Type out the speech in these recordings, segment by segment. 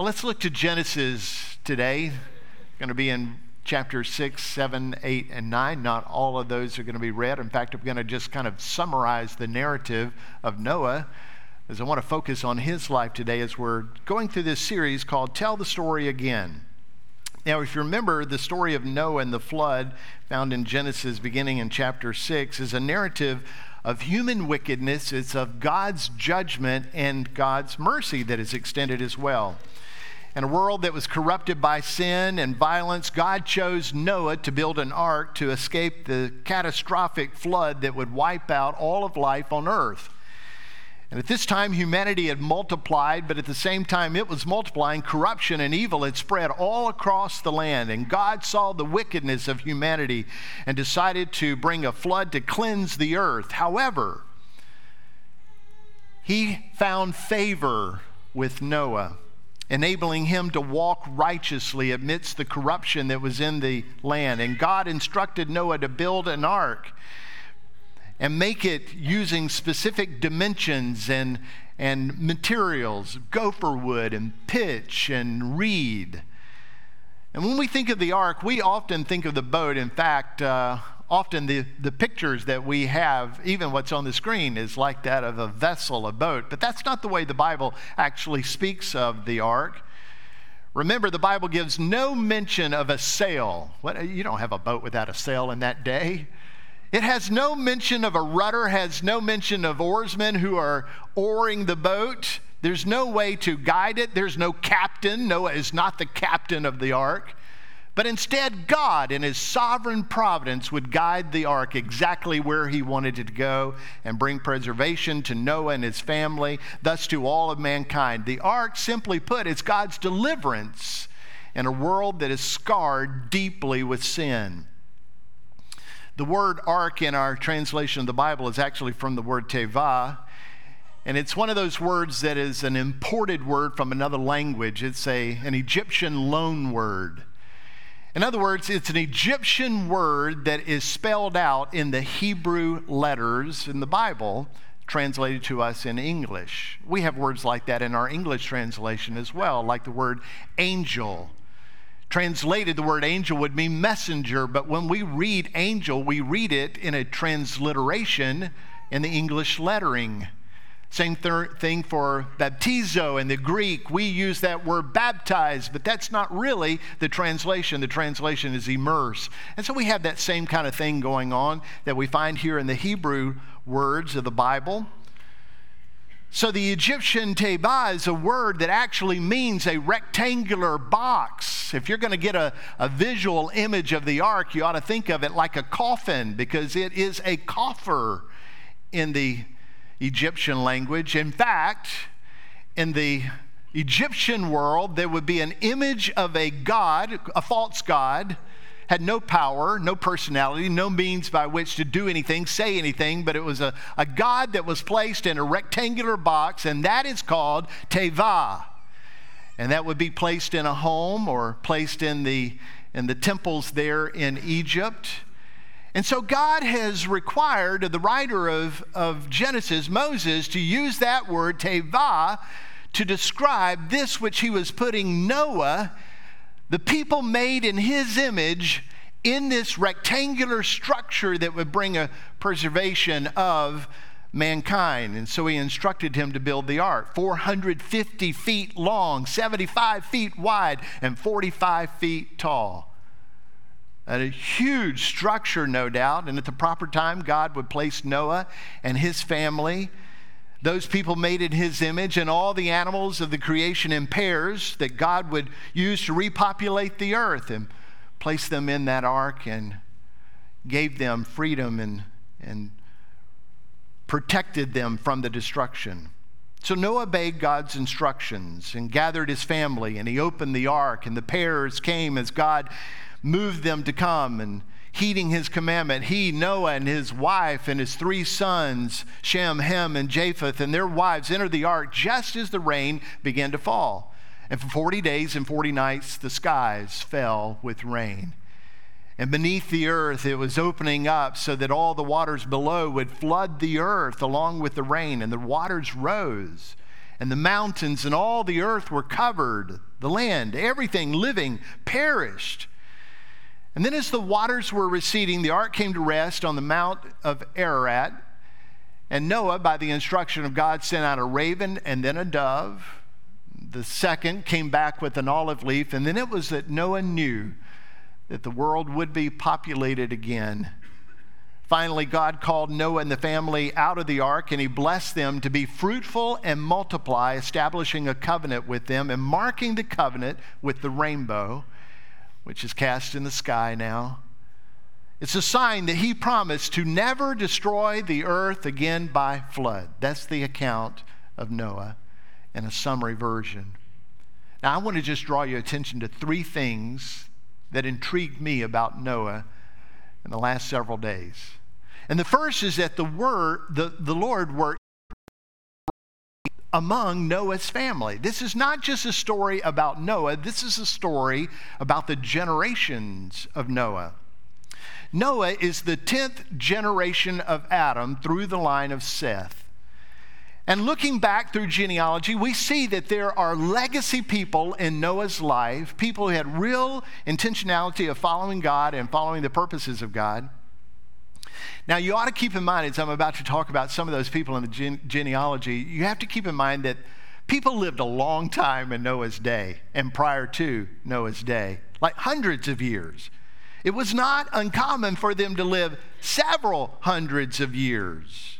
Well, let's look to Genesis today. Going to be in chapter 6, 7, 8, and 9. Not all of those are going to be read. In fact, I'm going to just kind of summarize the narrative of Noah as I want to focus on his life today as we're going through this series called Tell the Story Again. Now, if you remember, the story of Noah and the flood, found in Genesis beginning in chapter 6, is a narrative of human wickedness, it's of God's judgment and God's mercy that is extended as well. In a world that was corrupted by sin and violence, God chose Noah to build an ark to escape the catastrophic flood that would wipe out all of life on earth. And at this time, humanity had multiplied, but at the same time it was multiplying, corruption and evil had spread all across the land. And God saw the wickedness of humanity and decided to bring a flood to cleanse the earth. However, he found favor with Noah enabling him to walk righteously amidst the corruption that was in the land. And God instructed Noah to build an ark and make it using specific dimensions and, and materials gopher wood and pitch and reed. And when we think of the ark, we often think of the boat. In fact, uh, often the, the pictures that we have, even what's on the screen, is like that of a vessel, a boat. But that's not the way the Bible actually speaks of the ark. Remember, the Bible gives no mention of a sail. What, you don't have a boat without a sail in that day. It has no mention of a rudder, has no mention of oarsmen who are oaring the boat. There's no way to guide it. There's no captain. Noah is not the captain of the ark. But instead, God, in His sovereign providence, would guide the ark exactly where He wanted it to go and bring preservation to Noah and his family, thus to all of mankind. The ark, simply put, is God's deliverance in a world that is scarred deeply with sin. The word ark in our translation of the Bible is actually from the word teva. And it's one of those words that is an imported word from another language. It's a, an Egyptian loan word. In other words, it's an Egyptian word that is spelled out in the Hebrew letters in the Bible, translated to us in English. We have words like that in our English translation as well, like the word angel. Translated, the word angel would mean messenger, but when we read angel, we read it in a transliteration in the English lettering. Same th- thing for baptizo in the Greek. We use that word baptized, but that's not really the translation. The translation is immerse. And so we have that same kind of thing going on that we find here in the Hebrew words of the Bible. So the Egyptian teba is a word that actually means a rectangular box. If you're going to get a, a visual image of the ark, you ought to think of it like a coffin because it is a coffer in the Egyptian language. In fact, in the Egyptian world, there would be an image of a god, a false god, had no power, no personality, no means by which to do anything, say anything, but it was a, a god that was placed in a rectangular box, and that is called Teva. And that would be placed in a home or placed in the, in the temples there in Egypt. And so God has required the writer of, of Genesis, Moses, to use that word, teva, to describe this which he was putting Noah, the people made in his image, in this rectangular structure that would bring a preservation of mankind. And so he instructed him to build the ark 450 feet long, 75 feet wide, and 45 feet tall a huge structure, no doubt. And at the proper time, God would place Noah and his family, those people made in his image, and all the animals of the creation in pairs that God would use to repopulate the earth and place them in that ark and gave them freedom and, and protected them from the destruction. So Noah obeyed God's instructions and gathered his family, and he opened the ark, and the pairs came as God moved them to come and heeding his commandment. He, Noah, and his wife and his three sons, Shem, Ham, and Japheth, and their wives entered the ark just as the rain began to fall. And for 40 days and 40 nights, the skies fell with rain. And beneath the earth, it was opening up so that all the waters below would flood the earth along with the rain, and the waters rose and the mountains and all the earth were covered. The land, everything living, perished. And then, as the waters were receding, the ark came to rest on the Mount of Ararat. And Noah, by the instruction of God, sent out a raven and then a dove. The second came back with an olive leaf. And then it was that Noah knew that the world would be populated again. Finally, God called Noah and the family out of the ark, and he blessed them to be fruitful and multiply, establishing a covenant with them and marking the covenant with the rainbow which is cast in the sky now. It's a sign that he promised to never destroy the earth again by flood. That's the account of Noah in a summary version. Now, I want to just draw your attention to three things that intrigued me about Noah in the last several days. And the first is that the word, the, the Lord worked among Noah's family. This is not just a story about Noah, this is a story about the generations of Noah. Noah is the 10th generation of Adam through the line of Seth. And looking back through genealogy, we see that there are legacy people in Noah's life, people who had real intentionality of following God and following the purposes of God. Now, you ought to keep in mind, as I'm about to talk about some of those people in the gene- genealogy, you have to keep in mind that people lived a long time in Noah's day and prior to Noah's day, like hundreds of years. It was not uncommon for them to live several hundreds of years.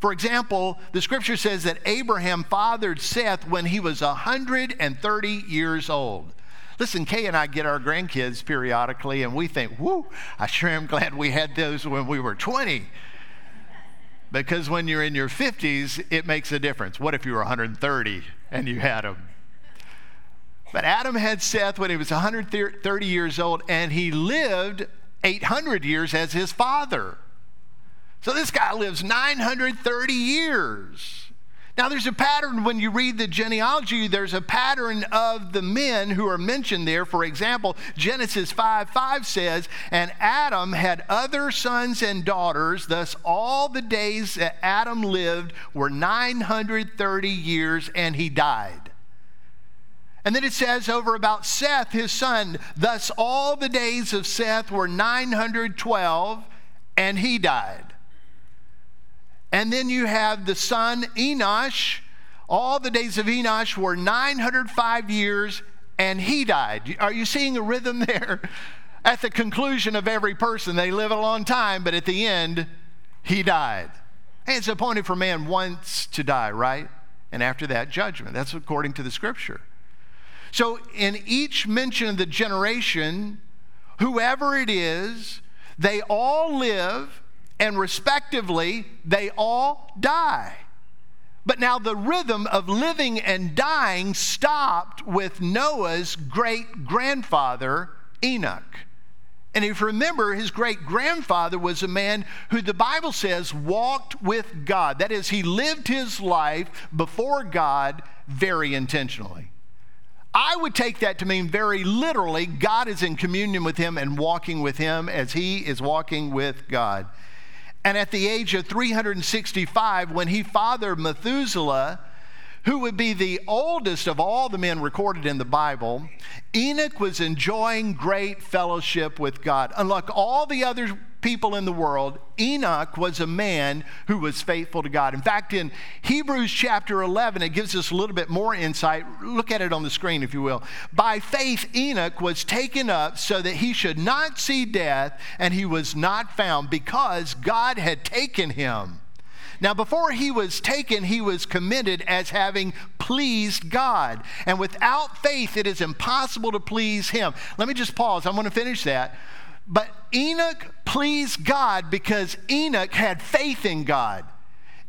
For example, the scripture says that Abraham fathered Seth when he was 130 years old. Listen, Kay and I get our grandkids periodically, and we think, whoo, I sure am glad we had those when we were 20. Because when you're in your 50s, it makes a difference. What if you were 130 and you had them? But Adam had Seth when he was 130 years old, and he lived 800 years as his father. So this guy lives 930 years. Now, there's a pattern when you read the genealogy, there's a pattern of the men who are mentioned there. For example, Genesis 5 5 says, And Adam had other sons and daughters, thus all the days that Adam lived were 930 years, and he died. And then it says over about Seth, his son, thus all the days of Seth were 912, and he died. And then you have the son Enosh. All the days of Enosh were 905 years, and he died. Are you seeing a rhythm there? At the conclusion of every person, they live a long time, but at the end, he died. And it's appointed for man once to die, right? And after that, judgment. That's according to the scripture. So, in each mention of the generation, whoever it is, they all live and respectively, they all die. But now the rhythm of living and dying stopped with Noah's great grandfather, Enoch. And if you remember, his great grandfather was a man who the Bible says walked with God. That is, he lived his life before God very intentionally. I would take that to mean very literally, God is in communion with him and walking with him as he is walking with God. And at the age of 365, when he fathered Methuselah, who would be the oldest of all the men recorded in the Bible, Enoch was enjoying great fellowship with God. Unlike all the other people in the world, Enoch was a man who was faithful to God. In fact, in Hebrews chapter 11, it gives us a little bit more insight. Look at it on the screen, if you will. By faith, Enoch was taken up so that he should not see death, and he was not found because God had taken him. Now, before he was taken, he was commended as having pleased God. And without faith, it is impossible to please him. Let me just pause. I'm going to finish that. But Enoch pleased God because Enoch had faith in God.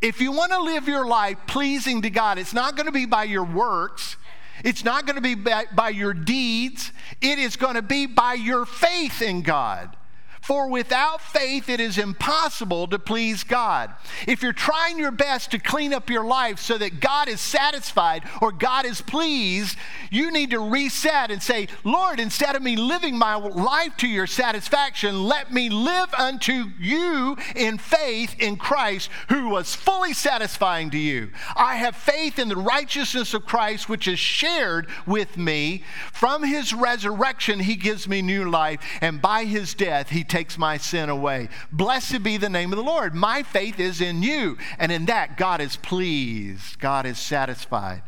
If you want to live your life pleasing to God, it's not going to be by your works. It's not going to be by, by, your deeds. It is going to be by your faith in God. For without faith, it is impossible to please God. If you're trying your best to clean up your life so that God is satisfied or God is pleased, you need to reset and say, Lord, instead of me living my life to your satisfaction, let me live unto you in faith in Christ, who was fully satisfying to you. I have faith in the righteousness of Christ, which is shared with me. From his resurrection, he gives me new life, and by his death, he takes my sin away. Blessed be the name of the Lord. My faith is in you, and in that, God is pleased, God is satisfied.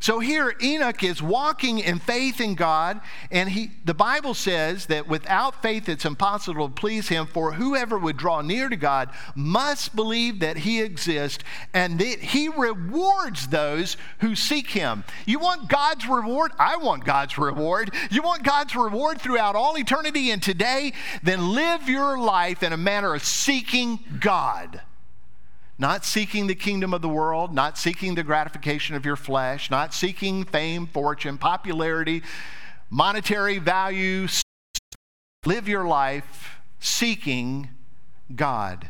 So here Enoch is walking in faith in God, and he, the Bible says that without faith it's impossible to please him, for whoever would draw near to God must believe that he exists and that he rewards those who seek him. You want God's reward? I want God's reward. You want God's reward throughout all eternity and today? Then live your life in a manner of seeking God not seeking the kingdom of the world, not seeking the gratification of your flesh, not seeking fame, fortune, popularity, monetary value. Live your life seeking God.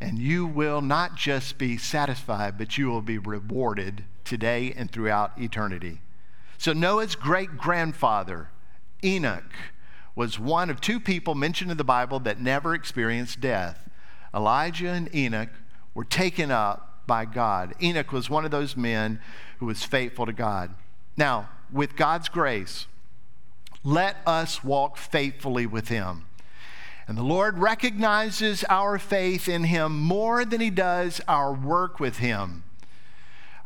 And you will not just be satisfied, but you will be rewarded today and throughout eternity. So, Noah's great grandfather, Enoch, was one of two people mentioned in the Bible that never experienced death. Elijah and Enoch were taken up by God. Enoch was one of those men who was faithful to God. Now, with God's grace, let us walk faithfully with Him. And the Lord recognizes our faith in Him more than He does our work with Him.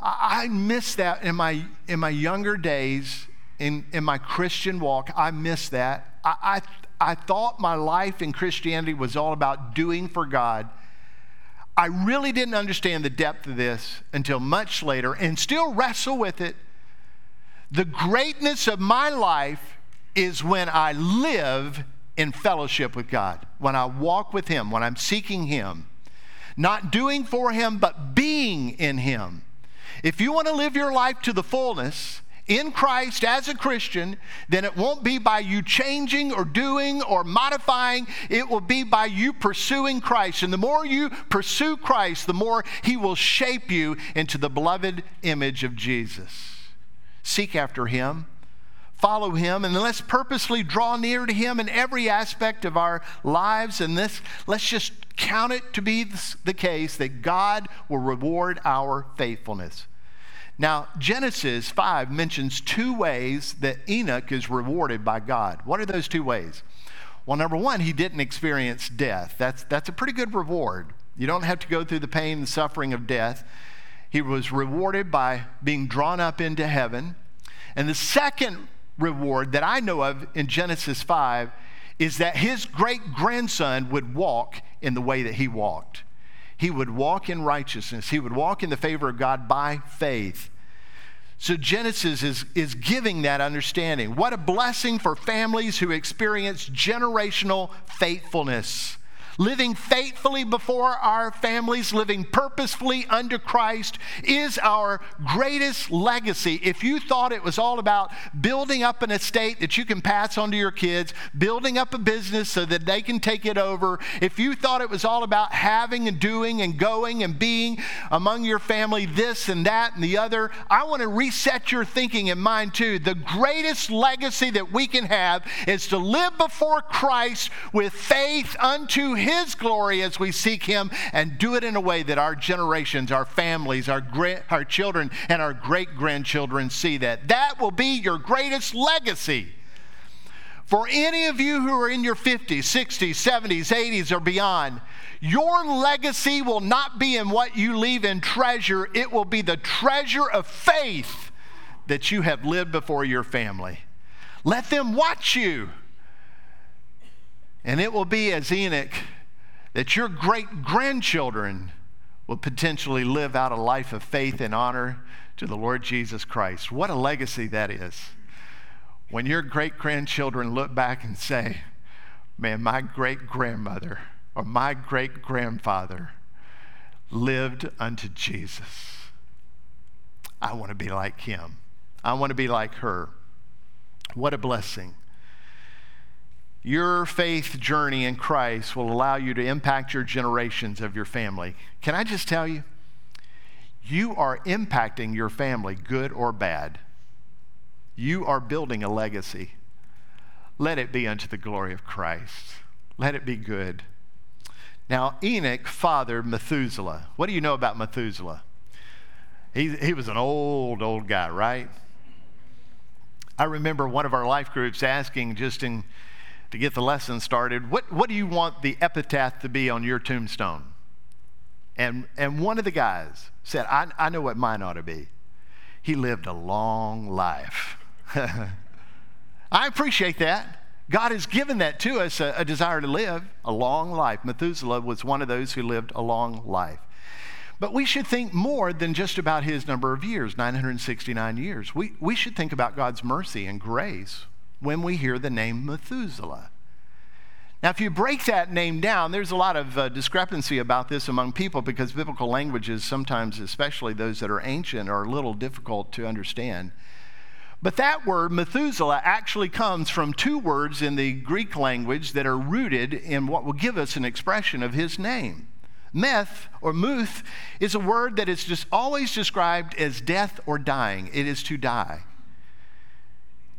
I, miss that in my, in my younger days, in, in my Christian walk. I miss that. I, I, thought my life in Christianity was all about doing for God I really didn't understand the depth of this until much later and still wrestle with it. The greatness of my life is when I live in fellowship with God, when I walk with Him, when I'm seeking Him, not doing for Him, but being in Him. If you want to live your life to the fullness, in Christ as a Christian, then it won't be by you changing or doing or modifying. It will be by you pursuing Christ. And the more you pursue Christ, the more He will shape you into the beloved image of Jesus. Seek after Him, follow Him, and let's purposely draw near to Him in every aspect of our lives. And this, let's just count it to be the case that God will reward our faithfulness. Now, Genesis 5 mentions two ways that Enoch is rewarded by God. What are those two ways? Well, number one, he didn't experience death. That's, that's a pretty good reward. You don't have to go through the pain and suffering of death. He was rewarded by being drawn up into heaven. And the second reward that I know of in Genesis 5 is that his great grandson would walk in the way that he walked. He would walk in righteousness. He would walk in the favor of God by faith. So Genesis is, is giving that understanding. What a blessing for families who experience generational faithfulness living faithfully before our families, living purposefully under Christ is our greatest legacy. If you thought it was all about building up an estate that you can pass on to your kids, building up a business so that they can take it over, if you thought it was all about having and doing and going and being among your family this and that and the other, I want to reset your thinking and mind too. The greatest legacy that we can have is to live before Christ with faith unto his glory as we seek Him and do it in a way that our generations, our families, our, our children, and our great grandchildren see that. That will be your greatest legacy. For any of you who are in your 50s, 60s, 70s, 80s, or beyond, your legacy will not be in what you leave in treasure, it will be the treasure of faith that you have lived before your family. Let them watch you. And it will be as Enoch that your great grandchildren will potentially live out a life of faith and honor to the Lord Jesus Christ. What a legacy that is. When your great grandchildren look back and say, Man, my great grandmother or my great grandfather lived unto Jesus. I want to be like him. I want to be like her. What a blessing. Your faith journey in Christ will allow you to impact your generations of your family. Can I just tell you? You are impacting your family, good or bad. You are building a legacy. Let it be unto the glory of Christ. Let it be good. Now, Enoch fathered Methuselah. What do you know about Methuselah? He, he was an old, old guy, right? I remember one of our life groups asking, just in to get the lesson started, what, what do you want the epitaph to be on your tombstone? And, and one of the guys said, I, I know what mine ought to be. He lived a long life. I appreciate that. God has given that to us a, a, desire to live a long life. Methuselah was one of those who lived a long life. But we should think more than just about his number of years 969 years. We, we should think about God's mercy and grace when we hear the name Methuselah. Now, if you break that name down, there's a lot of uh, discrepancy about this among people because biblical languages, sometimes, especially those that are ancient, are a little difficult to understand. But that word, Methuselah, actually comes from two words in the Greek language that are rooted in what will give us an expression of his name. Meth or muth is a word that is just always described as death or dying. It is to die.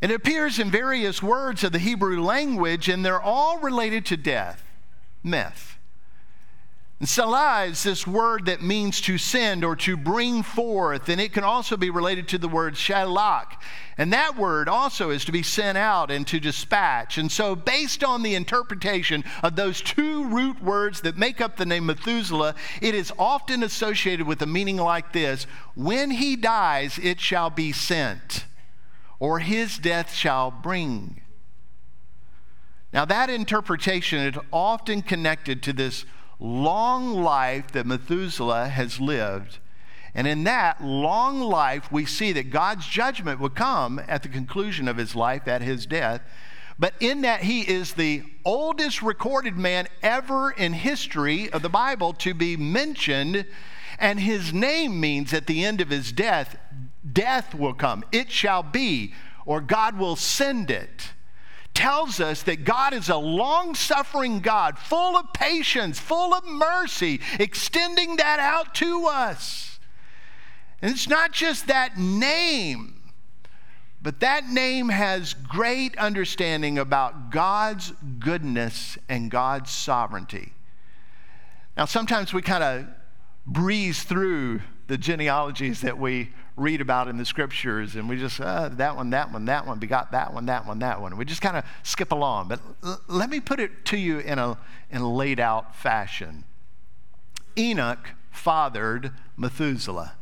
It appears in various words of the Hebrew language, and they're all related to death, meth. And salah is this word that means to send or to bring forth, and it can also be related to the word shalach. And that word also is to be sent out and to dispatch. And so, based on the interpretation of those two root words that make up the name Methuselah, it is often associated with a meaning like this When he dies, it shall be sent or his death shall bring. Now, that interpretation is often connected to this long life that Methuselah has lived. And in that long life, we see that God's judgment would come at the conclusion of his life, at his death. But in that, he is the oldest recorded man ever in history of the Bible to be mentioned. And his name means at the end of his death, death will come. It shall be, or God will send it. Tells us that God is a long suffering God, full of patience, full of mercy, extending that out to us. And it's not just that name, but that name has great understanding about God's goodness and God's sovereignty. Now, sometimes we kind of breeze through the genealogies that we read about in the scriptures and we just, uh, that one, that one, that one, we got that one, that one, that one. We just kind of skip along. But l- let me put it to you in a, in a laid out fashion. Enoch fathered Methuselah.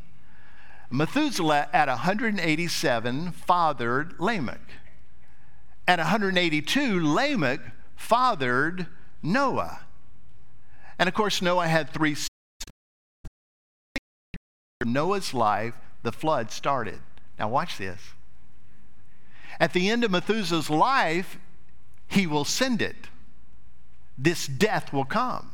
Methuselah at 187 fathered Lamech. At 182, Lamech fathered Noah. And of course, Noah had three Noah's life, the flood started. Now, watch this. At the end of Methuselah's life, he will send it. This death will come.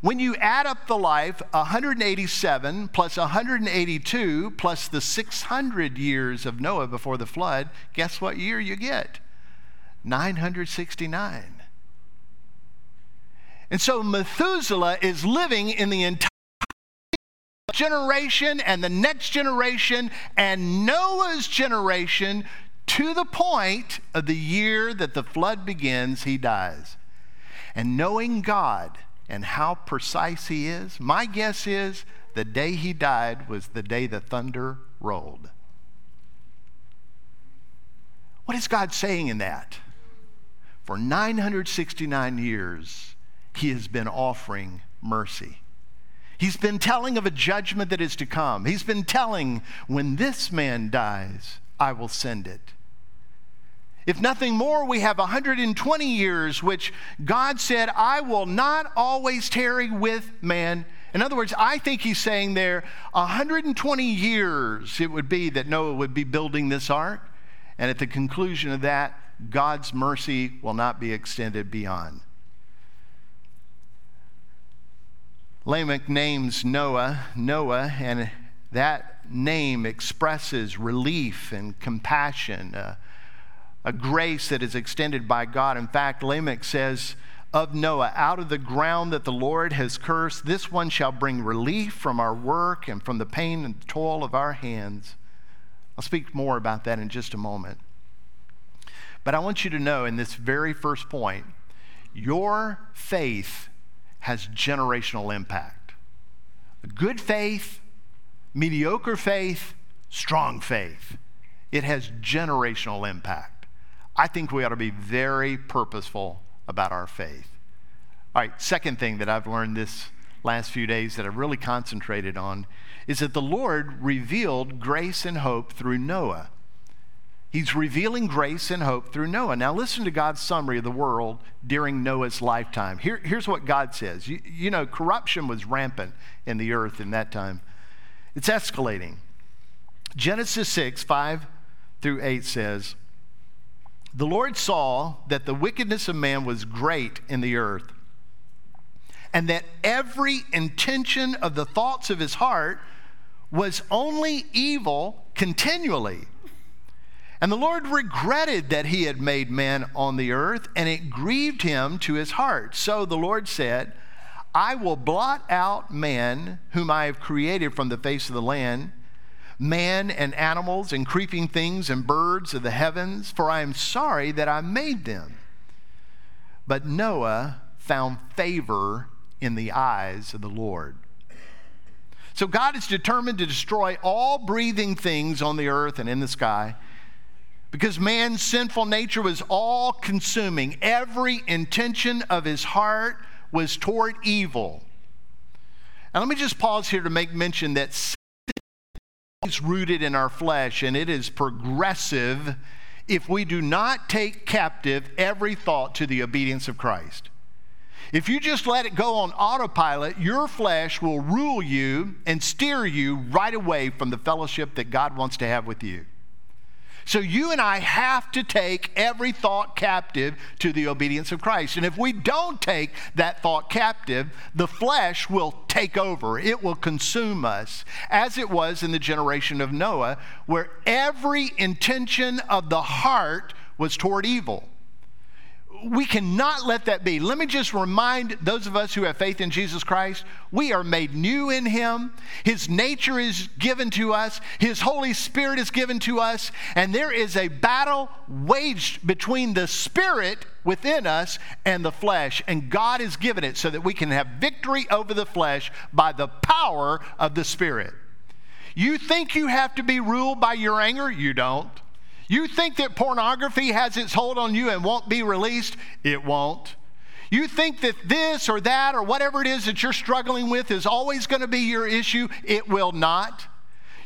When you add up the life, 187 plus 182 plus the 600 years of Noah before the flood, guess what year you get? 969. And so Methuselah is living in the entire generation and the next generation and Noah's generation to the point of the year that the flood begins, he dies. And knowing God and how precise he is, my guess is the day he died was the day the thunder rolled. What is God saying in that? For 969 years, he has been offering mercy. He's been telling of a judgment that is to come. He's been telling, when this man dies, I will send it. If nothing more, we have 120 years, which God said, I will not always tarry with man. In other words, I think he's saying there 120 years it would be that Noah would be building this ark. And at the conclusion of that, God's mercy will not be extended beyond. Lamech names Noah Noah, and that name expresses relief and compassion, a grace that is extended by God. In fact, Lamech says of Noah, out of the ground that the Lord has cursed, this one shall bring relief from our work and from the pain and toil of our hands. I'll speak more about that in just a moment. But I want you to know in this very first point, your faith has generational impact. Good faith, mediocre faith, strong faith. It has generational impact. I think we ought to be very purposeful about our faith. All right, second thing that I've learned this last few days that I've really concentrated on is that the Lord revealed grace and hope through Noah. He's revealing grace and hope through Noah. Now, listen to God's summary of the world during Noah's lifetime. Here, here's what God says you, you know, corruption was rampant in the earth in that time, it's escalating. Genesis 6, 5 through 8 says, The Lord saw that the wickedness of man was great in the earth, and that every intention of the thoughts of his heart was only evil continually. And the Lord regretted that he had made man on the earth, and it grieved him to his heart. So the Lord said, I will blot out man, whom I have created from the face of the land, man and animals and creeping things and birds of the heavens, for I am sorry that I made them. But Noah found favor in the eyes of the Lord. So God is determined to destroy all breathing things on the earth and in the sky because man's sinful nature was all consuming. Every intention of his heart was toward evil. And let me just pause here to make mention that sin is rooted in our flesh and it is progressive if we do not take captive every thought to the obedience of Christ. If you just let it go on autopilot, your flesh will rule you and steer you right away from the fellowship that God wants to have with you. So you and I have to take every thought captive to the obedience of Christ. And if we don't take that thought captive, the flesh will take over. It will consume us, as it was in the generation of Noah, where every intention of the heart was toward evil we cannot let that be. Let me just remind those of us who have faith in Jesus Christ we are made new in Him. His nature is given to us, His Holy Spirit is given to us, and there is a battle waged between the Spirit within us and the flesh. And God has given it so that we can have victory over the flesh by the power of the Spirit. You think you have to be ruled by your anger? You don't. You think that pornography has its hold on you and won't be released? It won't. You think that this or that or whatever it is that you're struggling with is always going to be your issue? It will not.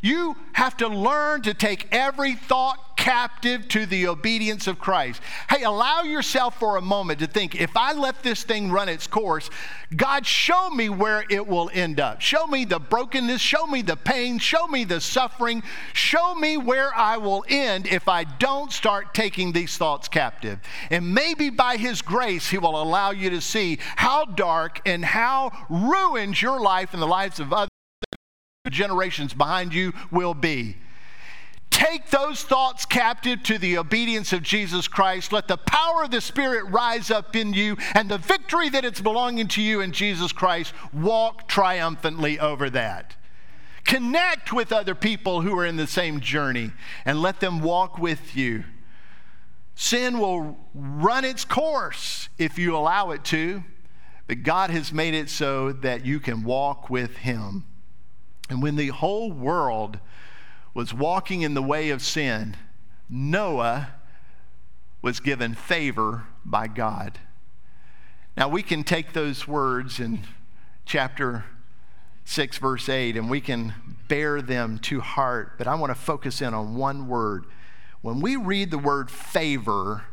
You have to learn to take every thought captive to the obedience of Christ. Hey, allow yourself for a moment to think if I let this thing run its course, God, show me where it will end up. Show me the brokenness, show me the pain, show me the suffering, show me where I will end if I don't start taking these thoughts captive. And maybe by His grace, He will allow you to see how dark and how ruined your life and the lives of others generations behind you will be. Take those thoughts captive to the obedience of Jesus Christ. Let the power of the Spirit rise up in you, and the victory that it's belonging to you in Jesus Christ, walk triumphantly over that. Connect with other people who are in the same journey and let them walk with you. Sin will run its course if you allow it to, but God has made it so that you can walk with Him. And when the whole world was walking in the way of sin, Noah was given favor by God. Now we can take those words in chapter 6, verse 8, and we can bear them to heart, but I want to focus in on one word. When we read the word favor,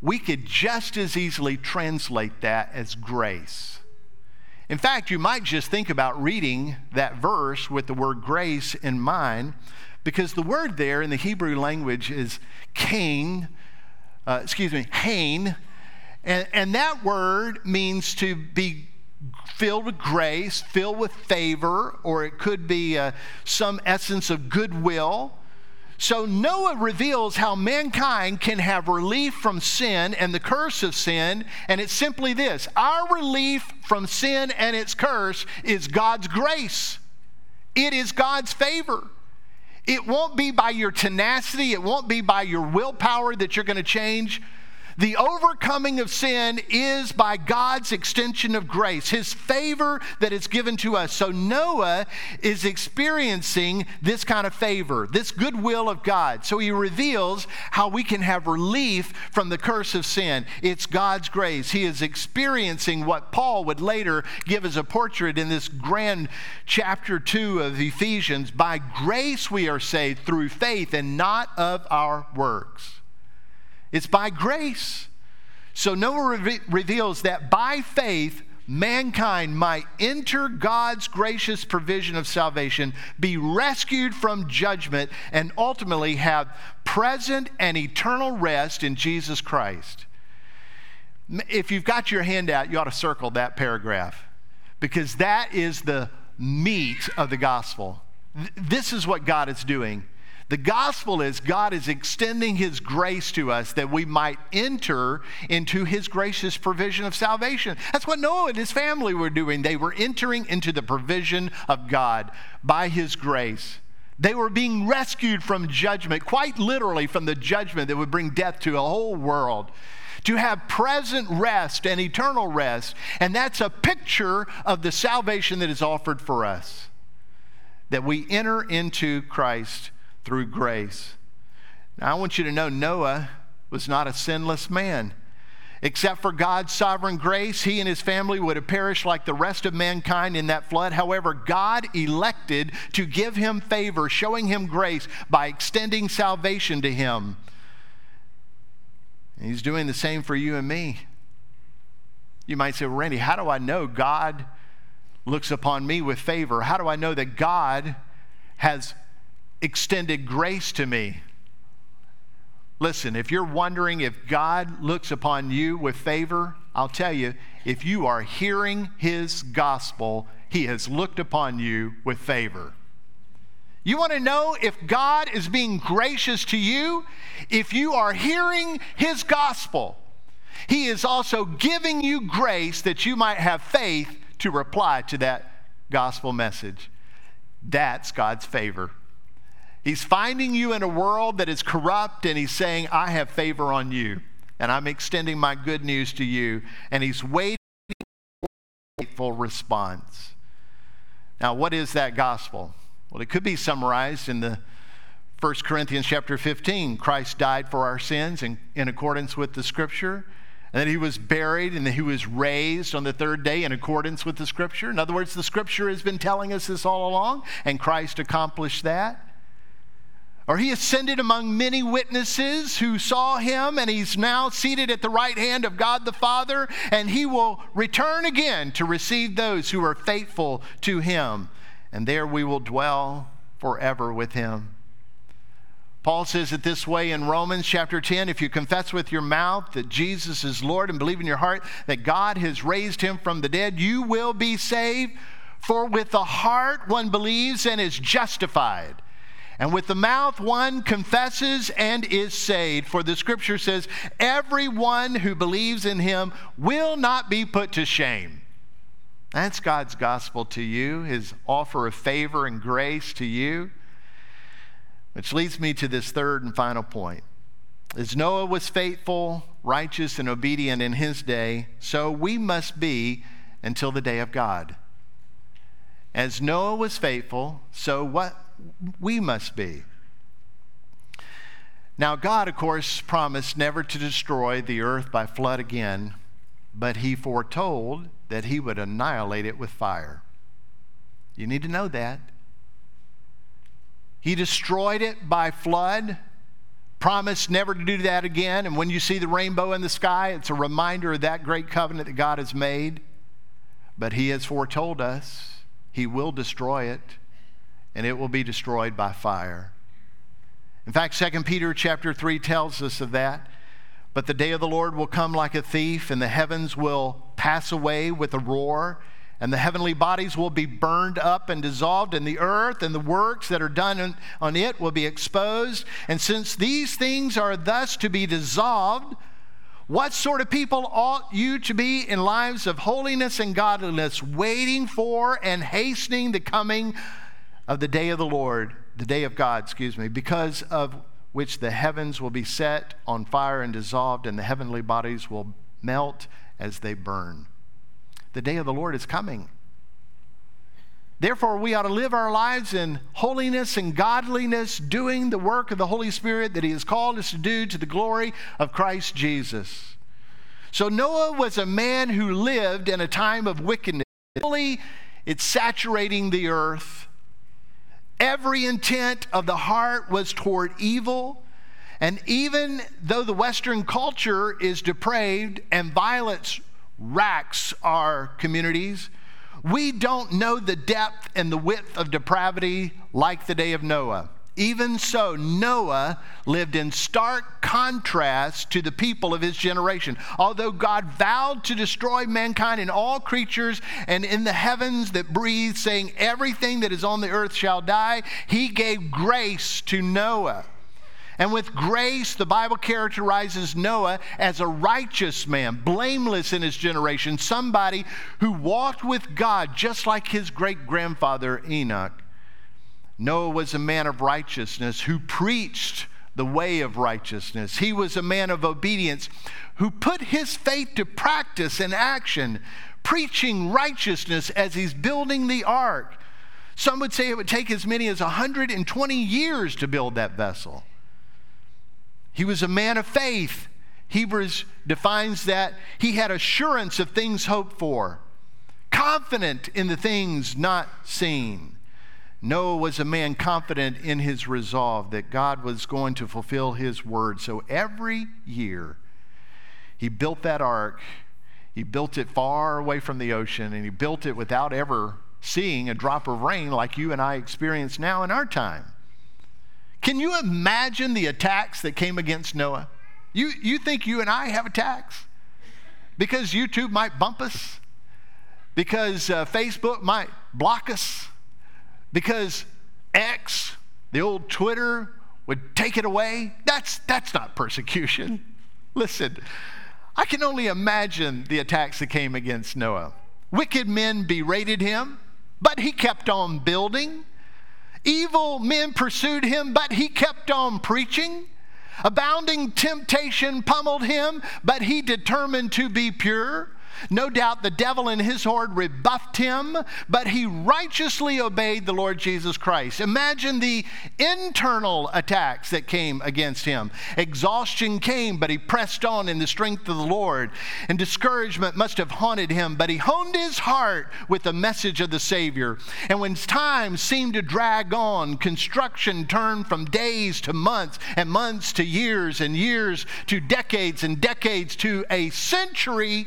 we could just as easily translate that as grace. In fact, you might just think about reading that verse with the word grace in mind, because the word there in the Hebrew language is Cain, uh, excuse me, Hain, and, and that word means to be filled with grace, filled with favor, or it could be uh, some essence of goodwill. So Noah reveals how mankind can have relief from sin and the curse of sin. And it's simply this our relief from sin and its curse is God's grace, it is God's favor. It won't be by your tenacity, it won't be by your willpower that you're going to change. The overcoming of sin is by God's extension of grace, His favor that is given to us. So Noah is experiencing this kind of favor, this goodwill of God. So he reveals how we can have relief from the curse of sin. It's God's grace. He is experiencing what Paul would later give as a portrait in this grand chapter 2 of Ephesians. By grace we are saved through faith and not of our works. It's by grace. So Noah re- reveals that by faith, mankind might enter God's gracious provision of salvation, be rescued from judgment, and ultimately have present and eternal rest in Jesus Christ. If you've got your hand out, you ought to circle that paragraph because that is the meat of the gospel. This is what God is doing. The gospel is God is extending his grace to us that we might enter into his gracious provision of salvation. That's what Noah and his family were doing. They were entering into the provision of God by his grace. They were being rescued from judgment, quite literally from the judgment that would bring death to a whole world to have present rest and eternal rest. And that's a picture of the salvation that is offered for us. That we enter into Christ through grace. Now, I want you to know Noah was not a sinless man. Except for God's sovereign grace, he and his family would have perished like the rest of mankind in that flood. However, God elected to give him favor, showing him grace by extending salvation to him. And he's doing the same for you and me. You might say, well, Randy, how do I know God looks upon me with favor? How do I know that God has extended grace to me. Listen, if you're wondering if God looks upon you with favor, I'll tell you, if you are hearing his gospel, he has looked upon you with favor. You want to know if God is being gracious to you? If you are hearing his gospel, he is also giving you grace that you might have faith to reply to that gospel message. That's God's favor. He's finding you in a world that is corrupt, and he's saying, I have favor on you, and I'm extending my good news to you. And he's waiting for a faithful response. Now, what is that gospel? Well, it could be summarized in the 1 Corinthians chapter 15. Christ died for our sins in, in accordance with the scripture, and that he was buried and that he was raised on the third day in accordance with the scripture. In other words, the scripture has been telling us this all along, and Christ accomplished that. Or he ascended among many witnesses who saw him, and he's now seated at the right hand of God the Father, and he will return again to receive those who are faithful to him. And there we will dwell forever with him. Paul says it this way in Romans chapter 10 if you confess with your mouth that Jesus is Lord and believe in your heart that God has raised him from the dead, you will be saved. For with the heart one believes and is justified and with the mouth one confesses and is saved. For the scripture says, everyone who believes in him will not be put to shame. That's God's gospel to you, his offer of favor and grace to you. Which leads me to this third and final point. As Noah was faithful, righteous, and obedient in his day, so we must be until the day of God. As Noah was faithful, so what we must be. Now, God, of course, promised never to destroy the earth by flood again, but He foretold that He would annihilate it with fire. You need to know that. He destroyed it by flood, promised never to do that again. And when you see the rainbow in the sky, it's a reminder of that great covenant that God has made. But He has foretold us He will destroy it and it will be destroyed by fire. In fact, 2 Peter chapter 3 tells us of that. But the day of the Lord will come like a thief, and the heavens will pass away with a roar, and the heavenly bodies will be burned up and dissolved, and the earth and the works that are done on it will be exposed. And since these things are thus to be dissolved, what sort of people ought you to be in lives of holiness and godliness, waiting for and hastening the coming of the day of the Lord, the day of God, excuse me, because of which the heavens will be set on fire and dissolved, and the heavenly bodies will melt as they burn. The day of the Lord is coming. Therefore, we ought to live our lives in holiness and godliness, doing the work of the Holy Spirit that He has called us to do to the glory of Christ Jesus. So, Noah was a man who lived in a time of wickedness. It's saturating the earth. Every intent of the heart was toward evil. And even though the Western culture is depraved and violence racks our communities, we don't know the depth and the width of depravity like the day of Noah. Even so, Noah lived in stark contrast to the people of his generation. Although God vowed to destroy mankind and all creatures and in the heavens that breathe, saying, Everything that is on the earth shall die, he gave grace to Noah and with grace, the Bible characterizes Noah as a righteous man, blameless in his generation, somebody who walked with God just like his great grandfather Enoch. Noah was a man of righteousness who preached the way of righteousness. He was a man of obedience who put his faith to practice and action, preaching righteousness as he's building the ark. Some would say it would take as many as 120 years to build that vessel. He was a man of faith. Hebrews defines that he had assurance of things hoped for, confident in the things not seen. Noah was a man confident in his resolve that God was going to fulfill his word. So every year, he built that ark. He built it far away from the ocean, and he built it without ever seeing a drop of rain like you and I experience now in our time. Can you imagine the attacks that came against Noah? You, you think you and I have attacks? Because YouTube might bump us? Because uh, Facebook might block us? Because X, the old Twitter, would take it away? That's, that's not persecution. Listen, I can only imagine the attacks that came against Noah. Wicked men berated him, but he kept on building. Evil men pursued him, but he kept on preaching. Abounding temptation pummeled him, but he determined to be pure. No doubt the devil and his horde rebuffed him, but he righteously obeyed the Lord Jesus Christ. Imagine the internal attacks that came against him. Exhaustion came, but he pressed on in the strength of the Lord. And discouragement must have haunted him, but he honed his heart with the message of the Savior. And when time seemed to drag on, construction turned from days to months, and months to years, and years to decades, and decades to a century.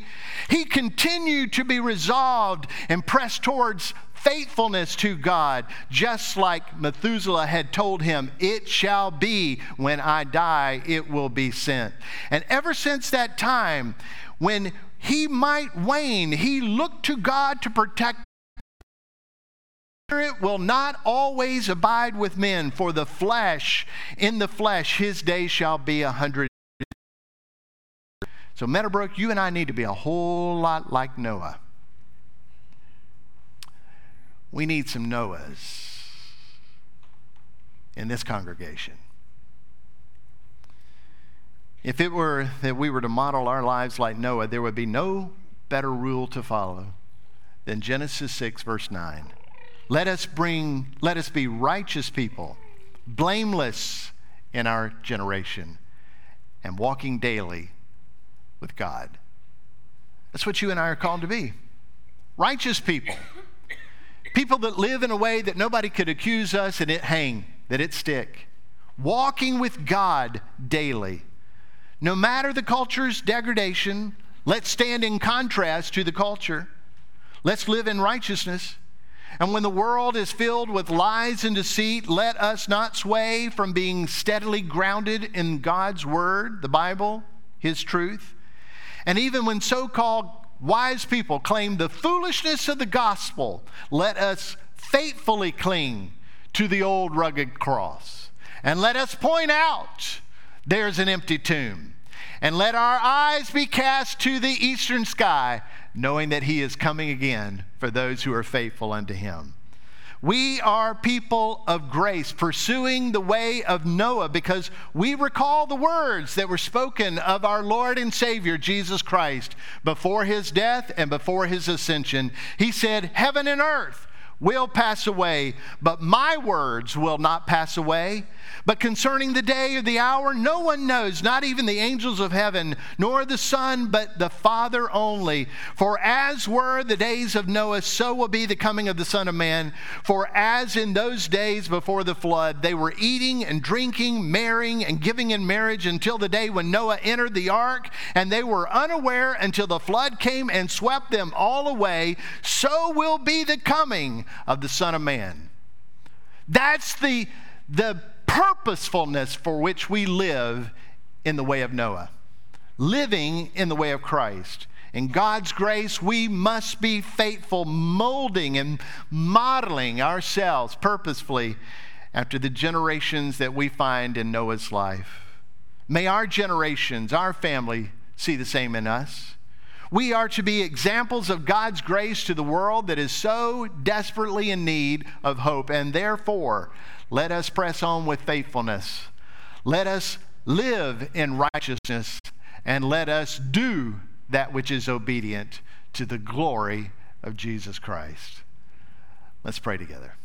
He continued to be resolved and pressed towards faithfulness to God, just like Methuselah had told him, It shall be when I die, it will be sent. And ever since that time, when he might wane, he looked to God to protect. Spirit will not always abide with men, for the flesh, in the flesh, his days shall be a hundred so, Meadowbrook, you and I need to be a whole lot like Noah. We need some Noahs in this congregation. If it were that we were to model our lives like Noah, there would be no better rule to follow than Genesis 6, verse 9. Let us bring, let us be righteous people, blameless in our generation, and walking daily with God. That's what you and I are called to be righteous people. People that live in a way that nobody could accuse us and it hang, that it stick. Walking with God daily. No matter the culture's degradation, let's stand in contrast to the culture. Let's live in righteousness. And when the world is filled with lies and deceit, let us not sway from being steadily grounded in God's Word, the Bible, His truth. And even when so called wise people claim the foolishness of the gospel, let us faithfully cling to the old rugged cross. And let us point out there's an empty tomb. And let our eyes be cast to the eastern sky, knowing that he is coming again for those who are faithful unto him. We are people of grace, pursuing the way of Noah because we recall the words that were spoken of our Lord and Savior, Jesus Christ, before his death and before his ascension. He said, Heaven and earth will pass away, but my words will not pass away. But concerning the day or the hour, no one knows, not even the angels of heaven, nor the Son, but the Father only. For as were the days of Noah, so will be the coming of the Son of Man. For as in those days before the flood, they were eating and drinking, marrying and giving in marriage until the day when Noah entered the ark, and they were unaware until the flood came and swept them all away, so will be the coming of the Son of Man. That's the, the purposefulness for which we live in the way of Noah, living in the way of Christ. In God's grace, we must be faithful, molding and modeling ourselves purposefully after the generations that we find in Noah's life. May our generations, our family, see the same in us. We are to be examples of God's grace to the world that is so desperately in need of hope, and therefore, let us press on with faithfulness. Let us live in righteousness and let us do that which is obedient to the glory of Jesus Christ. Let's pray together.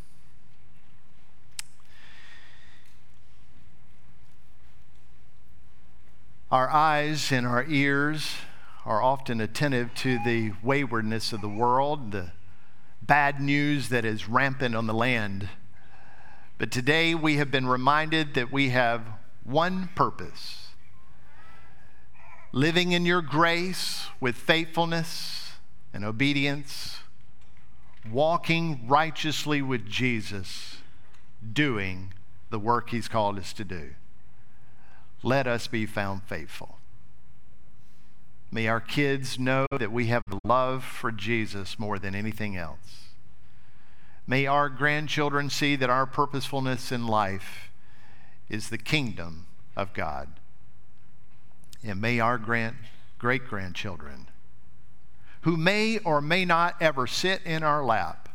Our eyes and our ears are often attentive to the waywardness of the world, the bad news that is rampant on the land. But today we have been reminded that we have one purpose living in your grace with faithfulness and obedience, walking righteously with Jesus, doing the work he's called us to do. Let us be found faithful. May our kids know that we have love for Jesus more than anything else. May our grandchildren see that our purposefulness in life is the kingdom of God. And may our grand, great grandchildren, who may or may not ever sit in our lap,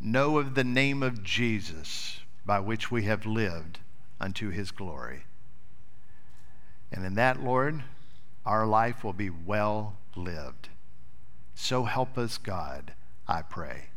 know of the name of Jesus by which we have lived unto his glory. And in that, Lord, our life will be well lived. So help us, God, I pray.